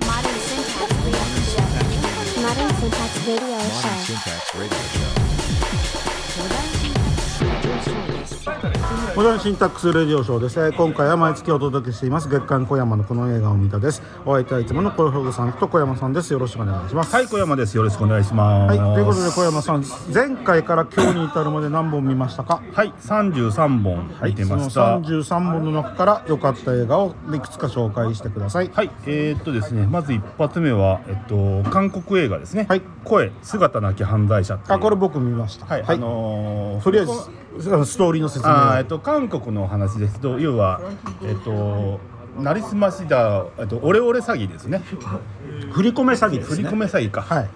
Modern Syntax Radio Show. Modern Syntax Radio Show. モダンシンタックスレディオショーです、えー今回は毎月お届けしています。月刊小山のこの映画を見たです。お相手はいつもの小山さんと小山さんです。よろしくお願いします。はい、小山です。よろしくお願いします。はい、ということで小山さん前回から今日に至るまで何本見ましたか？はい、三十三本見てました。そのはい、33本の中から良かった映画をいくつか紹介してください。えー、っとですね、まず一発目はえっと韓国映画ですね。はい。声姿なき犯罪者。あこれ僕見ました。はい、あのーとりあえずストーリーの説明あーえっと韓国の話ですと、要はえっとなりすましだえっとオレオレ詐欺ですね。振り込め詐欺です振りね込め詐欺か。はい。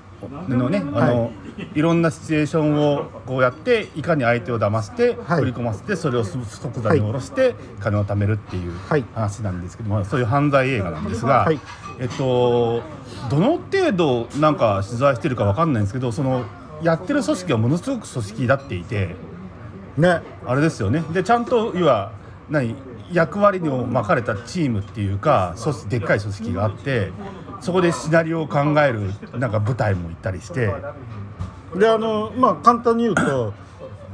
のね、あの、い、ろんなシチュエーションをこうやっていかに相手を騙して、はい。振り込ませてそれを即座に下ろして金を貯めるっていうはい。話なんですけども、そういう犯罪映画なんですが、はい。えっとどの程度なんか取材してるかわかんないんですけどそのやってる組織はものすごく組織だっていてねあれですよねでちゃんと要は何役割にまかれたチームっていうかでっかい組織があってそこでシナリオを考えるなんか舞台も行ったりして。であのまあ簡単に言うと、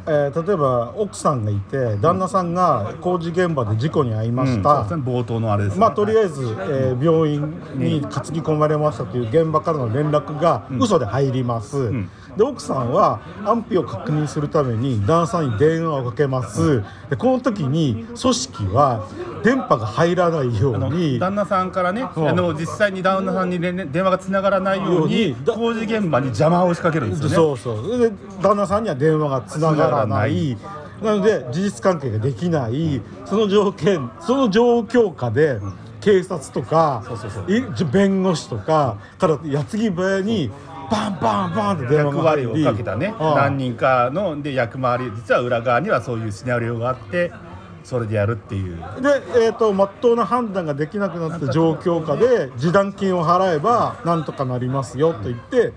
えー例えば奥さんがいて旦那さんが工事現場で事故に遭いました、うん。冒頭のあれですね。まあとりあえず、えー病院に担ぎ込まれましたという現場からの連絡が嘘で入ります、ん。で奥さんは安否を確認するために旦那さんに電話をかけます、でこの時に組織は電波が入らないように旦那さんからね、う。んあの実際に旦那さんに連連電話がつながらないように工事現場に邪魔を仕掛けるんですよね。そうそう。で旦那さんには電話がつながらない。なので事実関係ができない。その条件その状況下で警察とか弁護士とかから矢継ぎ早にバンバンバンって役割をかけたね。うん。何人かので役回り実は裏側にはそういうシナリオがあってそれでやるっていう。で、えー、と真っ当な判断ができなくなった状況下で示談金を払えばなんとかなりますよと言って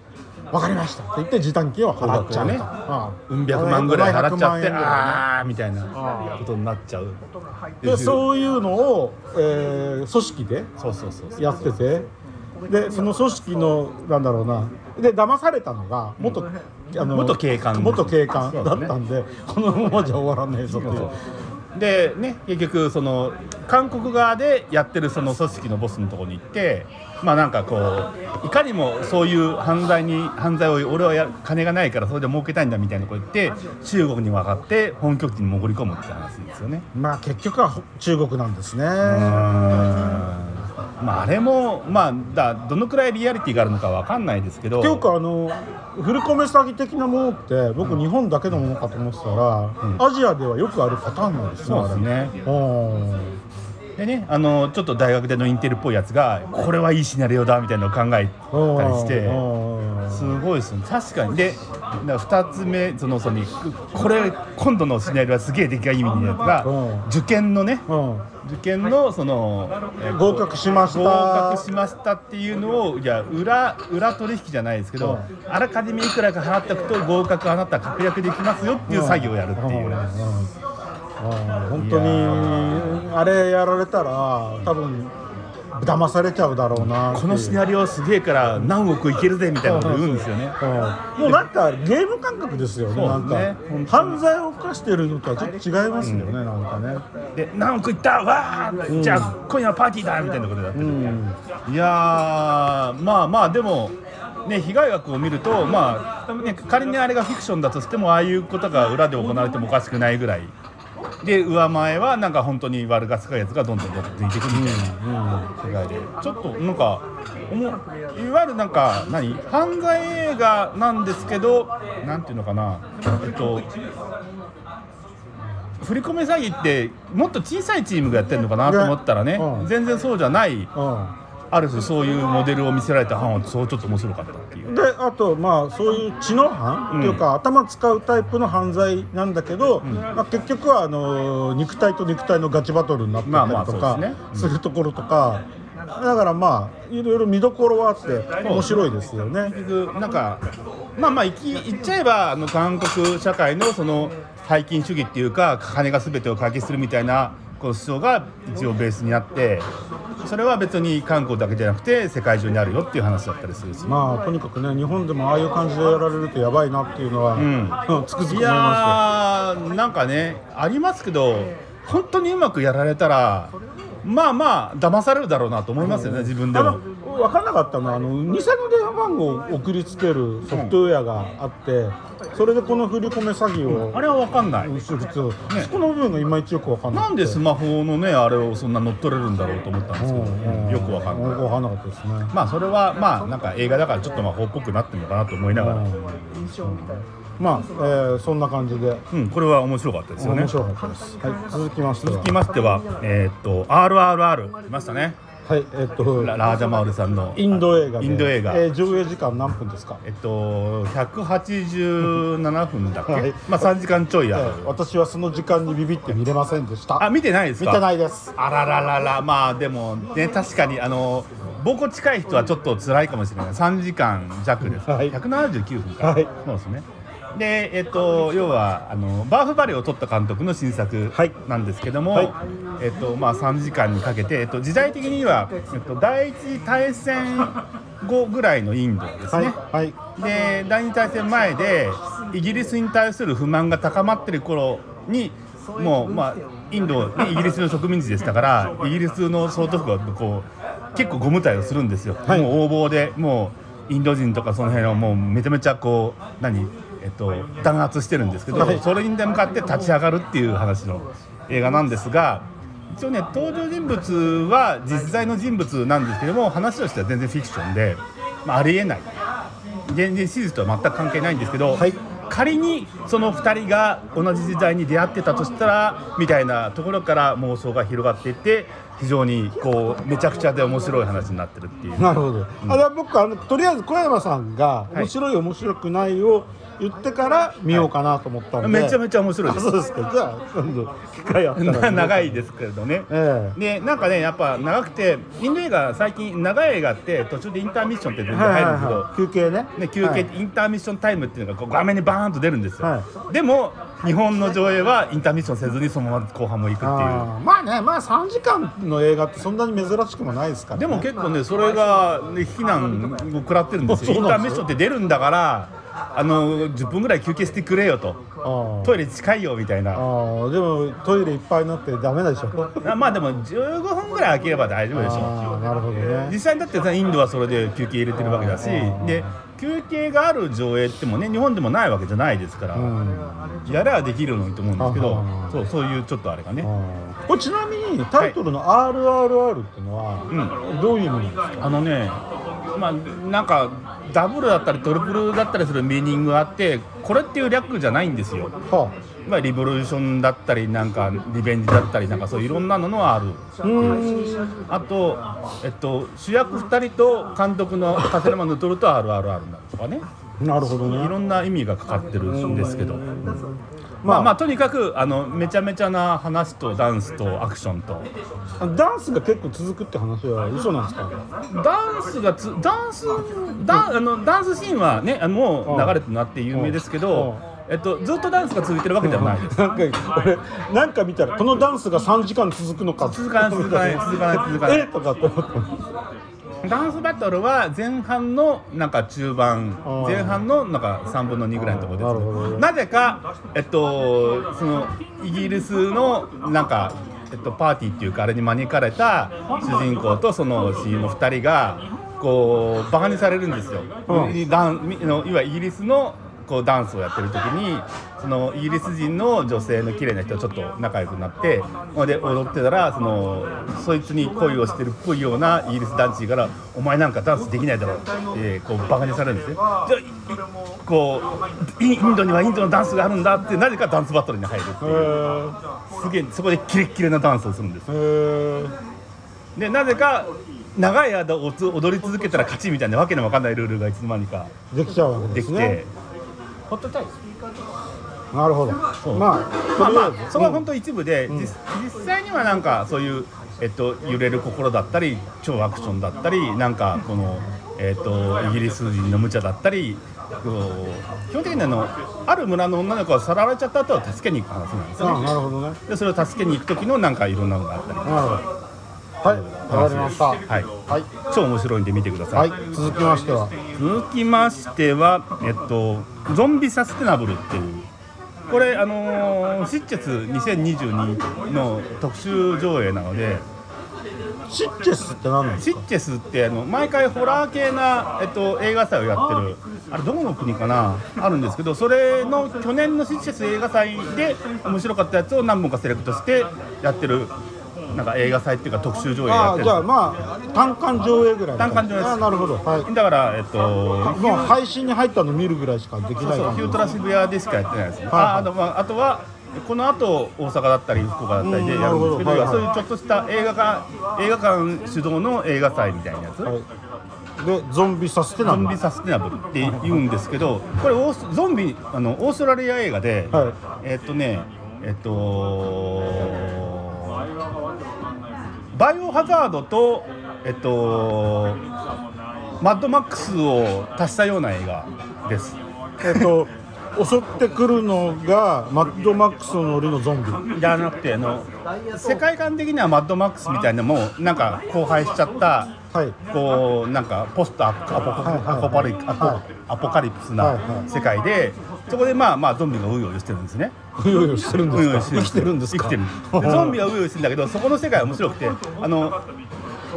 分かりました。って言って示談金を払っちゃうねうんうん百万ぐらい払っちゃって100万円ぐらいね。ああみたいなことになっちゃう。でそういうのを、えー組織でやってて。でその組織のなんだろうな。で騙されたのが元,、あの元警官。元警官だったんでこのままじゃ終わらねえぞっていう。でね結局その韓国側でやってるその組織のボスのところに行ってまあなんかこういかにもそういう犯罪に犯罪を俺はや金がないからそれで儲けたいんだみたいなこと言って中国に分かって本拠地に潜り込むって話ですよね。まあ結局は中国なんですねまああれもまあだどのくらいリアリティがあるのか分かんないですけどっていうかあの振り込め詐欺的なものって僕日本だけのものかと思ってたら、アジアではよくあるパターンなんですねそうですねでねあのちょっと大学でのインテルっぽいやつがこれはいいシナリオだみたいなのを考えたりして。うんすごいですね。確かに。でだ2つ目そのそのこれ今度のシナリオはすげえでかい意味のやつがうん。受験のねうん。受験のそのえー合格しました。合格しましたっていうのをいや裏裏取引じゃないですけどあらかじめいくらか払っておくと合格あなた確約できますよっていう作業をやるっていう本当にあれやられたら多分騙されちゃうだろうなこのシナリオすげえから何億いけるぜみたいなこと言うんですよね。うん。もうなんかゲーム感覚ですよねそうなんか。犯罪を犯してるのとはちょっと違いますよね、なんかね。で何億いったわー、じゃあ今夜はパーティーだみたいなことになってる、いやーまあまあでもね被害額を見るとまあね仮にあれがフィクションだとしてもああいうことが裏で行われてもおかしくないぐらいで上前はなんか本当に悪がつかいやつがどんどんどんどん抜いていくみたいな世界で。ちょっとなんかおもいわゆるなんか何犯罪映画なんですけどなんていうのかな。えっと振り込め詐欺ってもっと小さいチームがやってるのかなと思ったらね、うん。全然そうじゃないうんある種そういうモデルを見せられた班はそうちょっと面白かったっていう。であとまあそういう知能犯、っていうか頭使うタイプの犯罪なんだけど、まあ、結局はあの肉体と肉体のガチバトルになってたりとかするところとかだからまあいろいろ見どころはあって面白いですよね。なんかまあまあ言っちゃえばあの韓国社会のその背金主義っていうか金が全てを解決するみたいなこの思想が一応ベースにあってそれは別に韓国だけじゃなくて世界中にあるよっていう話だったりするし。まあとにかくね日本でもああいう感じでやられるとやばいなっていうのは、うん、つくづく思いいやまーなんかねありますけど本当にうまくやられたらまあまあ騙されるだろうなと思いますよね、自分でも。分かんなかったのはあの偽の電話番号を送りつけるソフトウェアがあって、それでこの振り込め詐欺をあれは分かんない、すると、そこの部分がいまいちよく分かんないなんでスマホのねあれをそんな乗っ取れるんだろうと思ったんですけど、よく分かんない。よく分かんなかったですね。まあそれはまあなんか映画だからちょっと魔法っぽくなってるのかなと思いながら、まあ、えーそんな感じで。うん、これは面白かったですよね。面白かったです、はい、続きましては。続きましてはえーっと RRR 来ましたねはいえっとララージャマウルさんの。インド映画。でインド映画。えー上映時間何分ですか？えっと187分だっけ、はい。まあ3時間ちょいある、えー私はその時間にビビって見れませんでした。あ見てないですか？見てないです。あらららら。まあでもね確かにあの膀胱近い人はちょっと辛いかもしれない。3時間弱です、はい。179分か、はい。そうですねでえっと要はあのバーフバレーを撮った監督の新作はい。なんですけども、はい。えっとまあ、3時間にかけて、えっと、時代的には、えっと、第一次大戦後ぐらいのインドですね、はい。はい。で第二次大戦前でイギリスに対する不満が高まってる頃にもうまあインド、ね、イギリスの植民地でしたからイギリスの総督がこう結構ご無体をするんですよ、はい。もう横暴でもうインド人とかその辺をもうめちゃめちゃこう何えっと弾圧してるんですけど、はい。それに向かって立ち上がるっていう話の映画なんですが一応ね登場人物は実在の人物なんですけども話としては全然フィクションで、まあ、ありえない。全然史実とは全く関係ないんですけど、はい。仮にその2人が同じ時代に出会ってたとしたらみたいなところから妄想が広がっていって非常にこうめちゃくちゃで面白い話になってるっていう。なるほど、あれは僕あのとりあえず小山さんがい。面白い面白くないを言ってから見ようかなと思ったんで、めちゃめちゃ面白いです。あそうですか。じゃあ今度機会あったら長いですけれどね。ええ。でなんかねやっぱ長くてインド映画最近長い映画って途中でインターミッションって全然入るんですけど、休憩ね。ね、休憩、はい。インターミッションタイムっていうのが画面にバーンと出るんですよ、はでも日本の上映はインターミッションせずにそのまま後半も行くっていう。まあねまあ3時間の映画ってそんなに珍しくもないですから、ね、でも結構ねそれが、ね、非難を食らってる んですよ。インターミッションって出るんだからあの10分ぐらい休憩してくれよと。トイレ近いよみたいな。でもトイレいっぱいになってダメでしょ。あ まあでも15分ぐらい空ければ大丈夫でしょ。なるほどね。実際にだってさインドはそれで休憩入れてるわけだしで休憩がある上映ってもね日本でもないわけじゃないですから、うん。やればできるのにと思うんですけどそうそういうちょっとあれがねこれちなみにタイトルの RRR っていうのはどういう意味なんですか、あのねまあなんかダブルだったりトリプルだったりするミーニングがあってこれっていう略じゃないんですよ。はまあ、リボリューションだったりなんかリベンジだったりなんかそういろんなのはあるあ、うーん。あと、えっと、主役2人と監督のカセルマン・ヌトルと RRR なとかね。なるほどいねろんな意味がかかってるんですけど、まあまあまあとにかくあのめちゃめちゃな話とダンスとアクションと。ダンスが結構続くって話は嘘なんですか？ダンスがつダンスダンあのダンスシーンはねあのもう流れてなって有名ですけど、えっと、ずっとダンスが続いてるわけではない。です。なんか俺なんか見たらこのダンスが3時間続くのか。続かない続かない続かない続かない。え？とかって思ってダンスバトルは前半のなんか中盤前半のなんか3分の2ぐらいのところですなぜかえっとそのイギリスのなんかえっとパーティーっていうかあれに招かれた主人公とその親友の2人がこうバカにされるんですよ、うん。ダンみのいわゆるイギリスのこうダンスをやってる時にそのイギリス人の女性の綺麗な人とちょっと仲良くなってで踊ってたらそのそいつに恋をしてるっぽいようなイギリス男子から「お前なんかダンスできないだろ」ってこうバカにされるんですね。じゃこうイインドにはインドのダンスがあるんだってなぜかダンスバトルに入るってへいう。ーすげえそこでキレッキレなダンスをするんです。でなぜか長い間踊り続けたら勝ちみたいなわけのわかんないルールがいつの間にかできちゃうわけできて、ですねほっとたいなるほど。う。まあまあまあそこは本当一部で、実実際にはなんかそういうえっと、揺れる心だったり超アクションだったりなんかこの、えっと、イギリス人の無茶だったり基本的にあのある村の女の子がさらわれちゃった後は助けに行く話なんですよあねなるほどね。でそれを助けに行く時のなんかいろんなのがあったり。なるほどはいわかりました。はい。はい、超面白いんで見てくださ、はいい、続きましては。続きましては、えっと、ゾンビサステナブルっていうこれあのーシッチェス2022の特集上映なのでシッチェスって何なんですか？シッチェスってあの毎回ホラー系な、えっと、映画祭をやってるあれどこの国かな？あるんですけどそれの去年のシッチェス映画祭で面白かったやつを何本かセレクトしてやってるなんか映画祭っていうか特集上映やってるじゃあまあ単館上映ぐらいの単館上映です。あなるほど。はい。だからえっともう配信に入ったの見るぐらいしかできないそうヒュートラ渋谷でしかやってないですね、はいはい。ああとまああとはこの後大阪だったり福岡だったりでやるんですけど、はいはい。そういうちょっとした映画館映画館主導の映画祭みたいなやつ、はい。でゾンビサステナブル。ゾンビサステナブルって言うんですけどこれオースゾンビあのオーストラリア映画で、はい。えっとねえっとバイオハザードとえっとマッドマックスを足したような映画です。えっと襲ってくるのがマッドマックスのノリのゾンビ。じゃなくてあの世界観的にはマッドマックスみたいなのもなんか荒廃しちゃったはい。こうなんかポストアポアポはいはい。アポパリアポカリプスはいはない。世界でそこでまあまあゾンビがうようよしてるんですね。うようよしてるんですか？生きてるんですか？生きてる。でゾンビはうようよしてるんだけどそこの世界は面白くてあの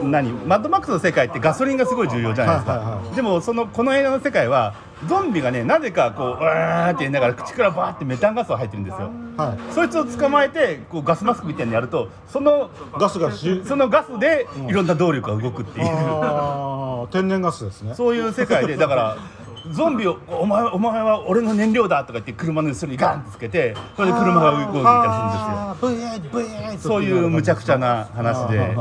何？マッドマックスの世界ってガソリンがすごい重要じゃないですか、でもそのこの映画の世界はゾンビがねなぜかこううわーって言いながら口からバーってメタンガスが入ってるんですよ。はい。そいつを捕まえてこうガスマスクみたいにやるとそのガスがしそのガスでいろんな動力が動くっていう、あー天然ガスですね。そういう世界でだからゾンビをお前お前は俺の燃料だとか言って車の後ろにガンってつけてそれで車が動いたりするんですよ。そういう無茶苦茶な話で。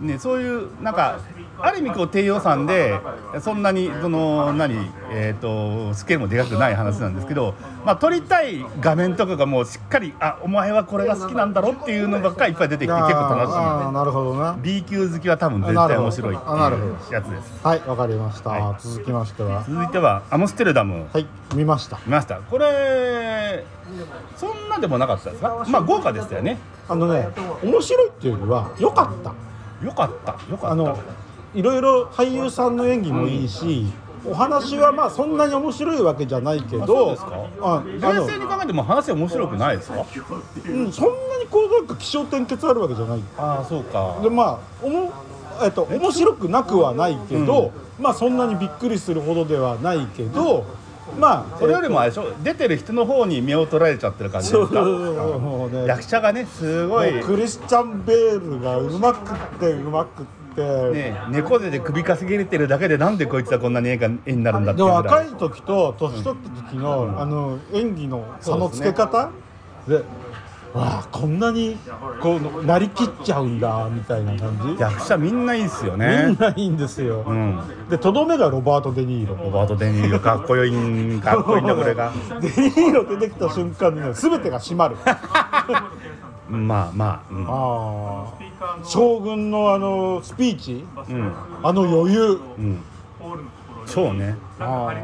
ね、そういうなんかある意味こう低予算でそんなにその何、えー、とスケールもでかくない話なんですけど、まあ、撮りたい画面とかがもうしっかりあお前はこれが好きなんだろっていうのばっかりいっぱい出てきて結構楽しいなるほどな B 級好きは多分絶対面白い。やつです。はいわかりました、は続きましては。続いてはアムステルダム。はい見ました。見ました。これそんなでもなかったですか？まあ豪華でしたよね。あのね面白いっていうよりは良かった。よかった。よかった。あのいろいろ俳優さんの演技もいいし、お話はまあそんなに面白いわけじゃないけどあ冷静に考えても話面白くないですか？うん、そんなにこうなんか起承転結あるわけじゃない。ああそうか。でまあおも、えっと、面白くなくはないけど、まあそんなにびっくりするほどではないけどまあそれよりもあえれでしょ？出てる人の方に目を取られちゃってる感っじですか？ね役者がねすごいクリスチャン・ベールがうまくってうまくって、ね猫背で首かしげれてるだけでなんでこいつはこんなに絵が絵になるんだって若い時と年取った時の、あの演技の差のつけ方？で,、わあこんなにこうなりきっちゃうんだみたいな感じ、役者みんないいっすよみんねないいんですよ、うん。でとどめがロバート・デ・ニーロ。ロバート・デ・ニーロ。かっこよいんかっこいいんだこれが。デ・ニーロ出てきた瞬間にね全てが閉まる まあまあああ。将軍のあのスピーチ？うん。うんあの余裕。うん。そうね。あ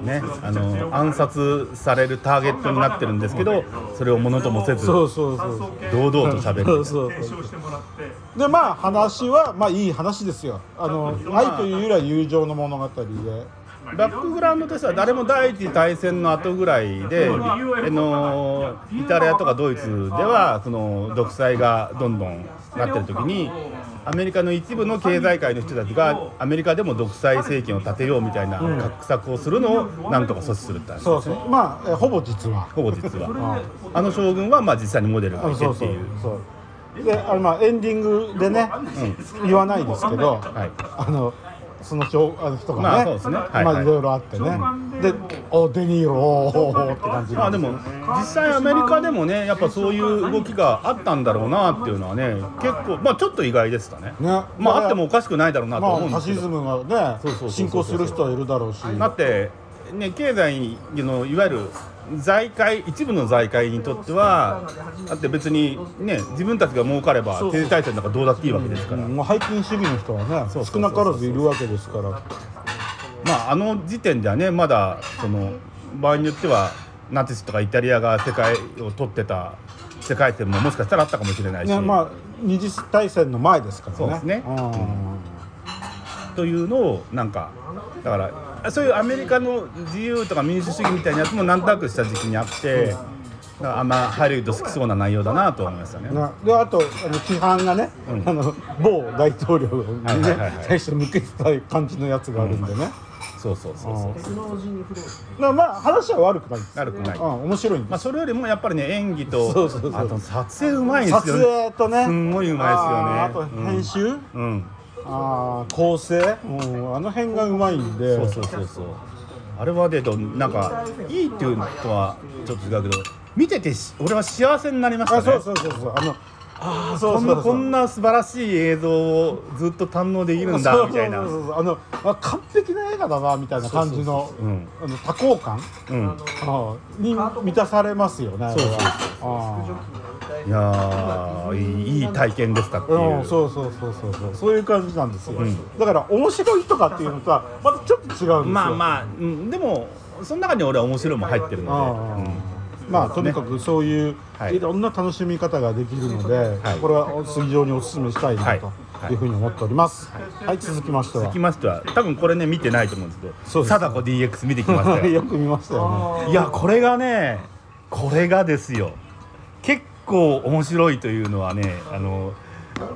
ねあの暗殺されるターゲットになってるんですけどそれをものともせず堂々と喋る。そうでまあ話はまあいい話ですよ。あの愛というよりは友情の物語でバックグラウンドとしては誰も第一次大戦の後ぐらいで、あのイタリアとかドイツではその独裁がどんどんなってる時にアメリカの一部の経済界の人たちがアメリカでも独裁政権を立てようみたいな画策をするのをなんとか阻止するって話そうそう。まあえほぼ実は。ほぼ実は。あの将軍はまあ実際にモデルがいてっていう。そうであのまあエンディングでね、言わないですけど、はい。あのその人あの人がね、まあそうですね。まあいろいろあってね、でおデニーロおーって感じまあでも実際アメリカでもねやっぱそういう動きがあったんだろうなっていうのはね結構まあちょっと意外でしたね。ね。まああってもおかしくないだろうなとまあ思うんですけど。ファシズムがね進行する人はいるだろうし。だってね経済のいわゆる財界一部の財界にとってはだって別にね自分たちが儲かれば定時大戦なんかどうだっていいわけですから、もう背筋主義の人はね少なからずいるわけですから。まああの時点ではねまだその場合によってはナチスとかイタリアが世界を取ってた世界戦ももしかしたらあったかもしれないし、ねまあ二次大戦の前ですからね。そうですね。うんというのをなんかだからそういうアメリカの自由とか民主主義みたいなやつもなんとなくした時期にあって、だからあんまハリウッド好きそうな内容だなと思いましたね。なであとあの批判がね、うん。あの某大統領にね、はいはいはい。はい対して向けてた感じのやつがあるんでね、そうそうそうそう。だからまあ話は悪くない悪くない。うん、面白いんです、まあそれよりもやっぱりね演技とそうそうそうあと撮影うまいんで撮すよね。影とね。すんごいうまいですよね。あと編集、うん。あー構成、うん、あの辺がうまいんでそうそうそうそう。あれはでとなんかいいっていうのとはちょっと違うけど見ててし俺は幸せになりましたね。あそうそうそうそうあのあーそうこんなそうそう。こんな素晴らしい映像をずっと堪能できるんだみたいな。あのあ完璧な映画だなみたいな感じの多幸感？に満たされますよねいやーいい体験でしたっていう。そうそうそうそうそう。そういう感じなんですよ、ん。だから面白いとかっていうのとはまたちょっと違うんですよ。まあまあ、うん、でもその中に俺は面白いも入ってるあので、ーまあとにかくそういうはい。いろんな楽しみ方ができるので、はい。これは非常にお勧めしたいなはい。というふうに思っております。はい、続きましては。続き。ましては多分これね見てないと思うんですけそうです。ど貞子 DX 見てきましたよ。よく見ましたよね。いやこれがねこれがですよ。結構面白いというのはねあの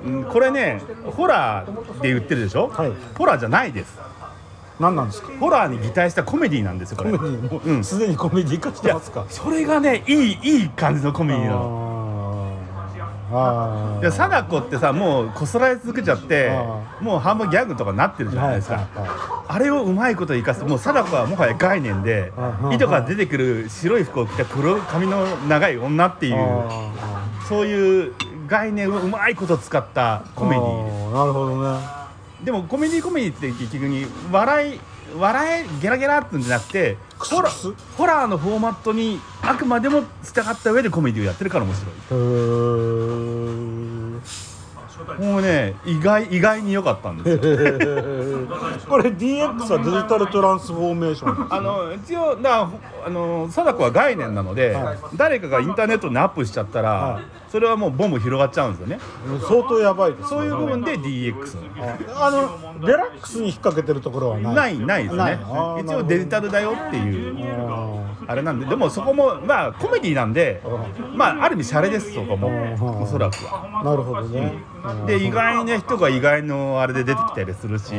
うんこれねホラーで言ってるでしょ、はい。ホラーじゃないです何なんですか？ホラーに擬態したコメディなんですよこれコメディもうんうすでにコメディ化しいやてますか？それがねいいいい感じのコメディなのあ。いや貞子ってさもうこすられ続けちゃってあもう半分ギャグとかなってるじゃないですか、あれをうまいこと生かすもう貞子はもはや概念でうん井戸から出てくる白い服を着た黒髪の長い女っていうあそういう概念をうまいこと使ったコメディィ。なるほどね。でもコメディコメディって結局に笑い笑いゲラゲラってんじゃなくてホラホラーのフォーマットにあくまでも従った上でコメディをやってるから面白いもうね意外意外に良かったんですよ。これ DX はデジタルトランスフォーメーション。あの一応だからあの貞子は概念なので、はい。誰かがインターネットにアップしちゃったら、はい。それはもうボンボン広がっちゃうんですよね。相当やばいです、ね。そういう部分で DX あのデラックスに引っ掛けてるところはない。ないないですね。一応デジタルだよっていうああれなんででもそこもまあコメディなんでまあある意味シャレですそこも。うん。おそらくは。ーなるほどね。で意外な人が意外のあれで出てきたりするし。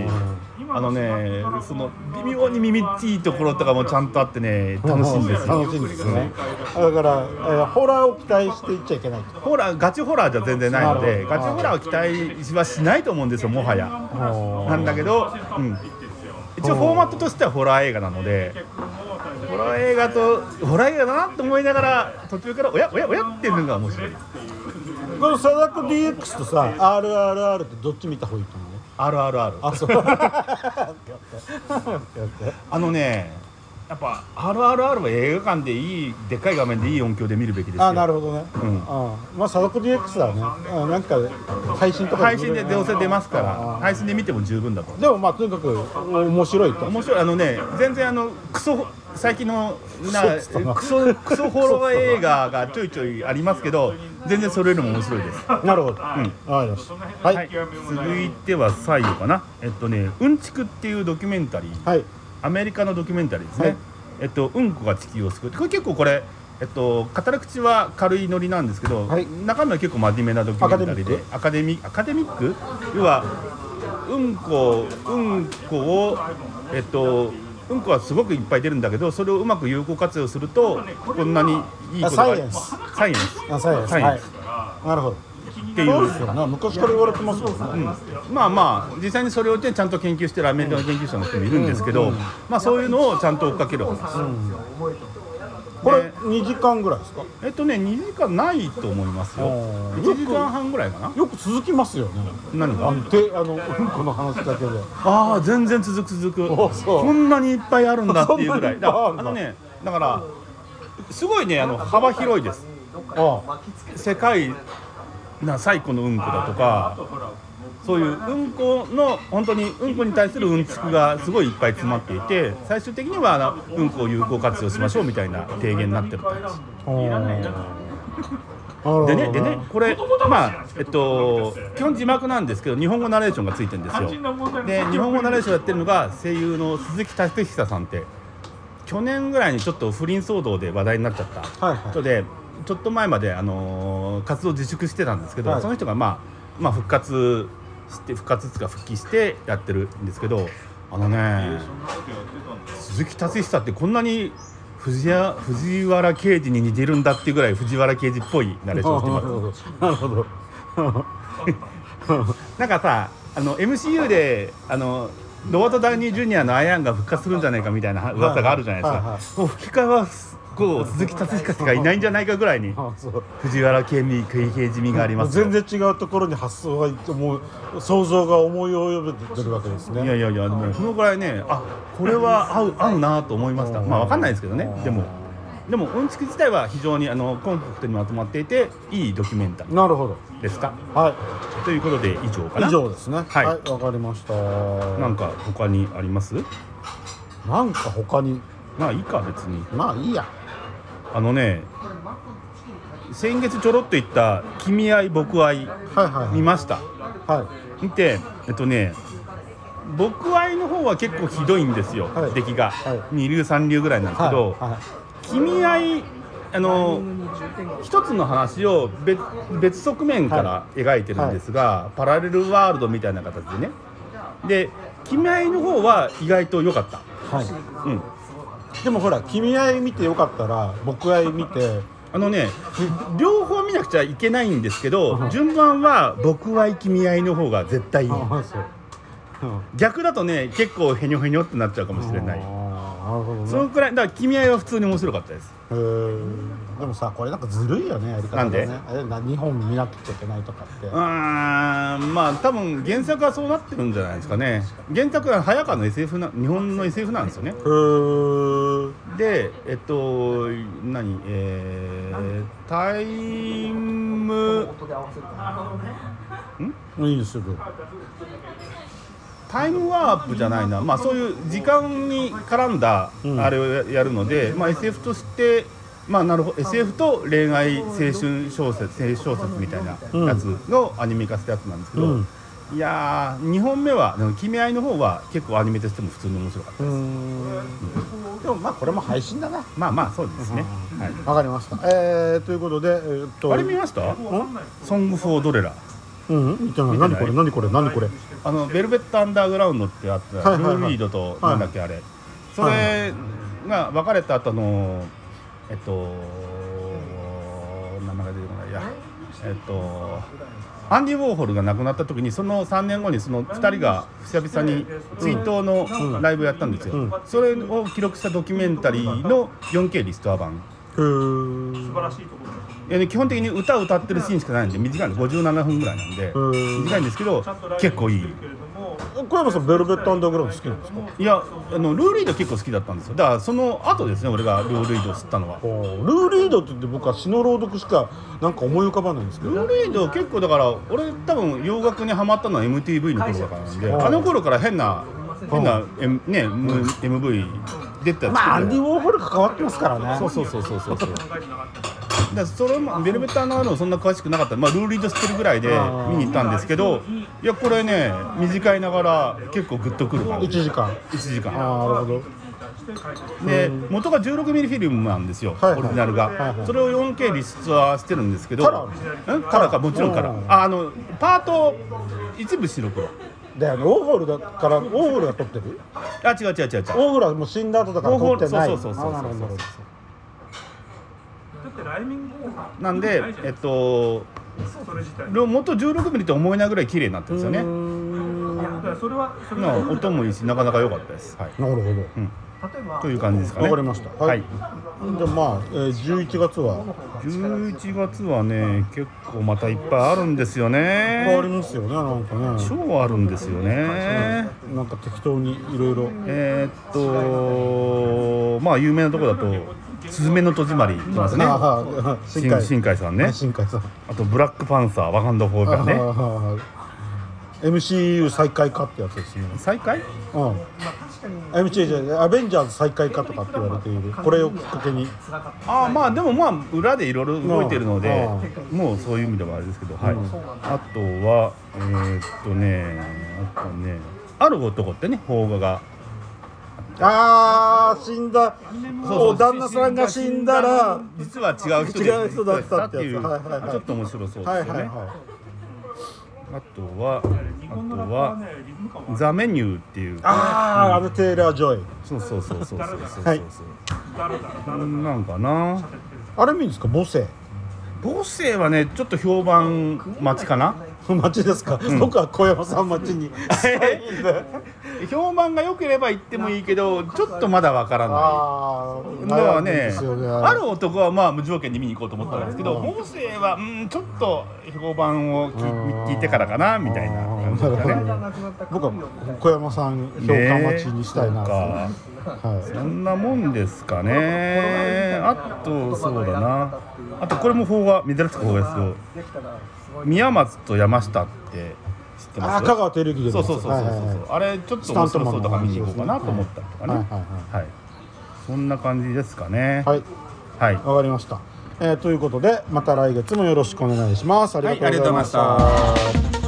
あのねその微妙に耳っちいところとかもちゃんとあってね楽しいんですよ。楽しいんですね。だから、えーホラーを期待していっちゃいけないと。ホラーガチホラーじゃ全然ないのでガチホラーを期待はしないと思うんですよもはや。なんだけど、うん、一応フォーマットとしてはホラー映画なのでホラー映画とホラー映画だなと思いながら途中からおやおやおやっていうのが面白いこの貞子 DX とさ RRR ってどっち見た方がいいと思う？RRR あそう。あのねやっぱ RRR は映画館でいいでっかい画面でいい音響で見るべきですよ。あなるほどね、うん。あまあ貞子 DX だね。あなんか配信とか配信でどうせ出ますからあ配信で見ても十分だと。でもまあとにかく面白いと。面白い。あのね全然あのクソ最近のなクソクソホロー映画がちょいちょいありますけど全然それよりも面白いです。なるほど、わかりました。はいはい、続いては最後かな。えっとね「うんちく」っていうドキュメンタリー。はいアメリカのドキュメンタリーですね、はい。えっとうんこが地球を救う。これ結構これえっと語り口は軽いノリなんですけど、はい。中身は結構真面目なドキュメンタリーでアカデミアカデミック？要はうんこうんこをえっとうんこはすごくいっぱい出るんだけどそれをうまく有効活用するとこんなにいいことがあサイエンス。サイエンス。サイエンス。はい。なるほどっていうそうですよね昔から言われてますもんね、まあまあ実際にそれを、ね、ちゃんと研究してるアメリカの研究者の人もいるんですけど、まあそういうのをちゃんと追っかける話、これね。2時間ぐらいですか？えっとね2時間ないと思いますよ。あー1時間半ぐらいかな。よく続きますよね。何が？あのてあのうんこの話だけで。ああ全然続く続く。こんなにいっぱいあるんだっていうぐらい。あのねだからすごいねあの幅広いです。あ。世界な最古のうんこだとか。そういううんこの本当にうんこに対するうんちくがすごいいっぱい詰まっていて最終的にはうんこを有効活用しましょうみたいな提言になってるってでねでねこれまあえっと基本字幕なんですけど日本語ナレーションがついてるんですよ。で日本語ナレーションやってるのが声優の鈴木達久さんって去年ぐらいにちょっと不倫騒動で話題になっちゃった。はいはい。人でちょっと前まであのー活動自粛してたんですけど、はい。その人がまあまあ復活して復活つか復帰してやってるんですけどあのね鈴木達久ってこんなに藤谷藤原刑事に似てるんだっていうぐらい藤原刑事っぽいナレーションをしてます。なるほど。なんかさあの MCU であのロバート・ダウニー・ジュニアのアイアンが復活するんじゃないかみたいな噂があるじゃないですか、はいはいもう吹き替えはこう鈴木達彦しかいないんじゃないかぐらいに 藤原刑事刑事味がありますよ。全然違うところに発想がいってもう想像が思い及べてるわけですね。いやいやいやでもそのぐらいねあこれは合う合うなと思いました。まあわかんないですけどね。でもでもうんちく自体は非常にあのコンパクトにまとまっていていいドキュメンタリーなるほど。ですか？はということで以上かな？い以上ですね。はいわ、かりました。なんか他にあります？なんか他に。まあいいか別に。まあいいやあのね先月ちょろっと言った「君愛僕愛はいはい」はい。見ました？はい。見てえっとね僕愛の方は結構ひどいんですよ、はい。出来が、はい。二流三流ぐらいなんですけど、は君愛あの一つの話を別別側面から描いてるんですが、パラレルワールドみたいな形でね。で君愛の方は意外と良かった。はい。うんでもほら君愛見てよかったら僕愛見て。あのね両方見なくちゃいけないんですけど順番は僕愛君愛の方が絶対いい。あそう。うん。逆だとね結構へにょへにょってなっちゃうかもしれないなるほどね。そのくらいだから君愛は普通に面白かったです。でもさこれなんかずるいよねやり方がね。なんえな日本見なくちゃいけないとかって。うーんまあ多分原作はそうなってるんじゃないですかね。原作は早川の SF な日本の SF なんですよね。でえっと何？えー、タイム。いいですよタイムワープじゃないな、まあ、そういう時間に絡んだうん。あれをややるので、まあ、SF として、まあ、なるほど。SF と恋愛青春小説青小説みたいなやつのアニメ化したやつなんですけど、うん。いやー2本目は「君愛」の方は結構アニメとしても普通に面白かったうーん。でもまあこれも配信だな。まあまあそうですね、はい、わかりました。えー、ということでえーっと。あれ見ました？ソング・フォー・ドレラうん。見てない？何これ？何これ？何これ？あのベルベット・アンダーグラウンドってあった、はいはいはい。ルー・リードとなんだっけあれ、それが別れた後のえっと名前が出てこない。いやえっとアンディ・ウォーホルが亡くなった時にその3年後にその2人が久々に追悼のライブをやったんですよ、うん。それを記録したドキュメンタリーの 4K リストア版へーいやね基本的に歌を歌ってるシーンしかないんで短いの57分ぐらいなんでん。短いんですけど結構いい。小山さんベルベットアンダーグラウンド好きなんですか？いやあのルー・リード結構好きだったんですよ。だからその後ですね俺がルー・リードを知ったのは。ルーリードって言って僕は詩の朗読しかなんか思い浮かばないんですけど。ルー・リード結構だから俺多分洋楽にハマったのは MTV の頃だからなんではいあの頃から変な変な、M ね、M- MV 出てたまあアンディ・ウォーホル関わってますからね。そうそうそうそうそう。そうだそれもベルベッターのもそんな詳しくなかった。まあルー・リード知ってるぐらいで見に行ったんですけどいやこれね短いながら結構グッとくる感1じ時間。1時間。ああなるほど。で元が16ミリフィルムなんですよ、はいはい。オリジナルが、はいはい。それを 4K リストはしてるんですけど。カラー。んカラーかもちろんカラうんー。ああのパート一部白黒であのウォーホルだからウォーホルが撮ってる？あ違う違う違う違う。ウォーホルはもう死んだ後だから撮ってない。そうそうそうそうそうあなるほどなんでえっと元16ミリと思えないぐらい綺麗になってるんですよね。まあ音もいいしなかなか良かったです、はい。なるほど。うん、という感じですかね。わかりました。はい、じゃあまあ、えー、11月は？11月はね結構またいっぱいあるんですよ変わりねますよねなんかね。超あるんですよね。なんか適当にいろいろ。えーっとまあ有名なところだと「すずめの戸締まり」いますね。ああ新新海。さんね。新海さん。あと「ブラックパンサー」「ワカンダ・フォーガーね。MCU 再開かってやつですね。再開？うん MCU じゃないアベンジャーズ再開かとかって言われている。これをきっかけに。ああまあでもまあ裏でいろいろ動いてるのでうもうそういう意味ではあれですけど、はい。うん。あとはえーっとねあとねある男ってね邦画が。ああ死んだ。そうお旦那さんが死んだら。実は違う人で違う人だったっていう。はいはいはい。ちょっと面白そうですよね、はいはいはいあとはあとはザメニューっていう。あああのテイラー・ジョイ。そうそうそうそうそうそうそう、はい。なんかな。あれ見るんですか？母性母性はねちょっと評判待ちかな。待ちですか、僕は小山さん待ちに。したいんで評判が良ければ行ってもいいけどちょっとまだわからない。だからね。ねある男はまあ無条件に見に行こうと思ったんですけどうん。母性はうんちょっと評判を聞聞いてからかなみたいな感じなるほどだね僕は小山さん評価待ちにしたいなと、ねはい。そんなもんですかね。あとそうだな。あとこれも邦画珍しく邦画ですよ。宮松と山下って知ってます？あ香川照之でそうそうそうそうそう、はいはいはい。あれちょっと面白そうだから見に行こうかなと思ったりとかね。はいはいはいそんな感じですかね。はい。はい。わかりました、えーということでまた来月もよろしくお願いします。ありがとうございました,、はい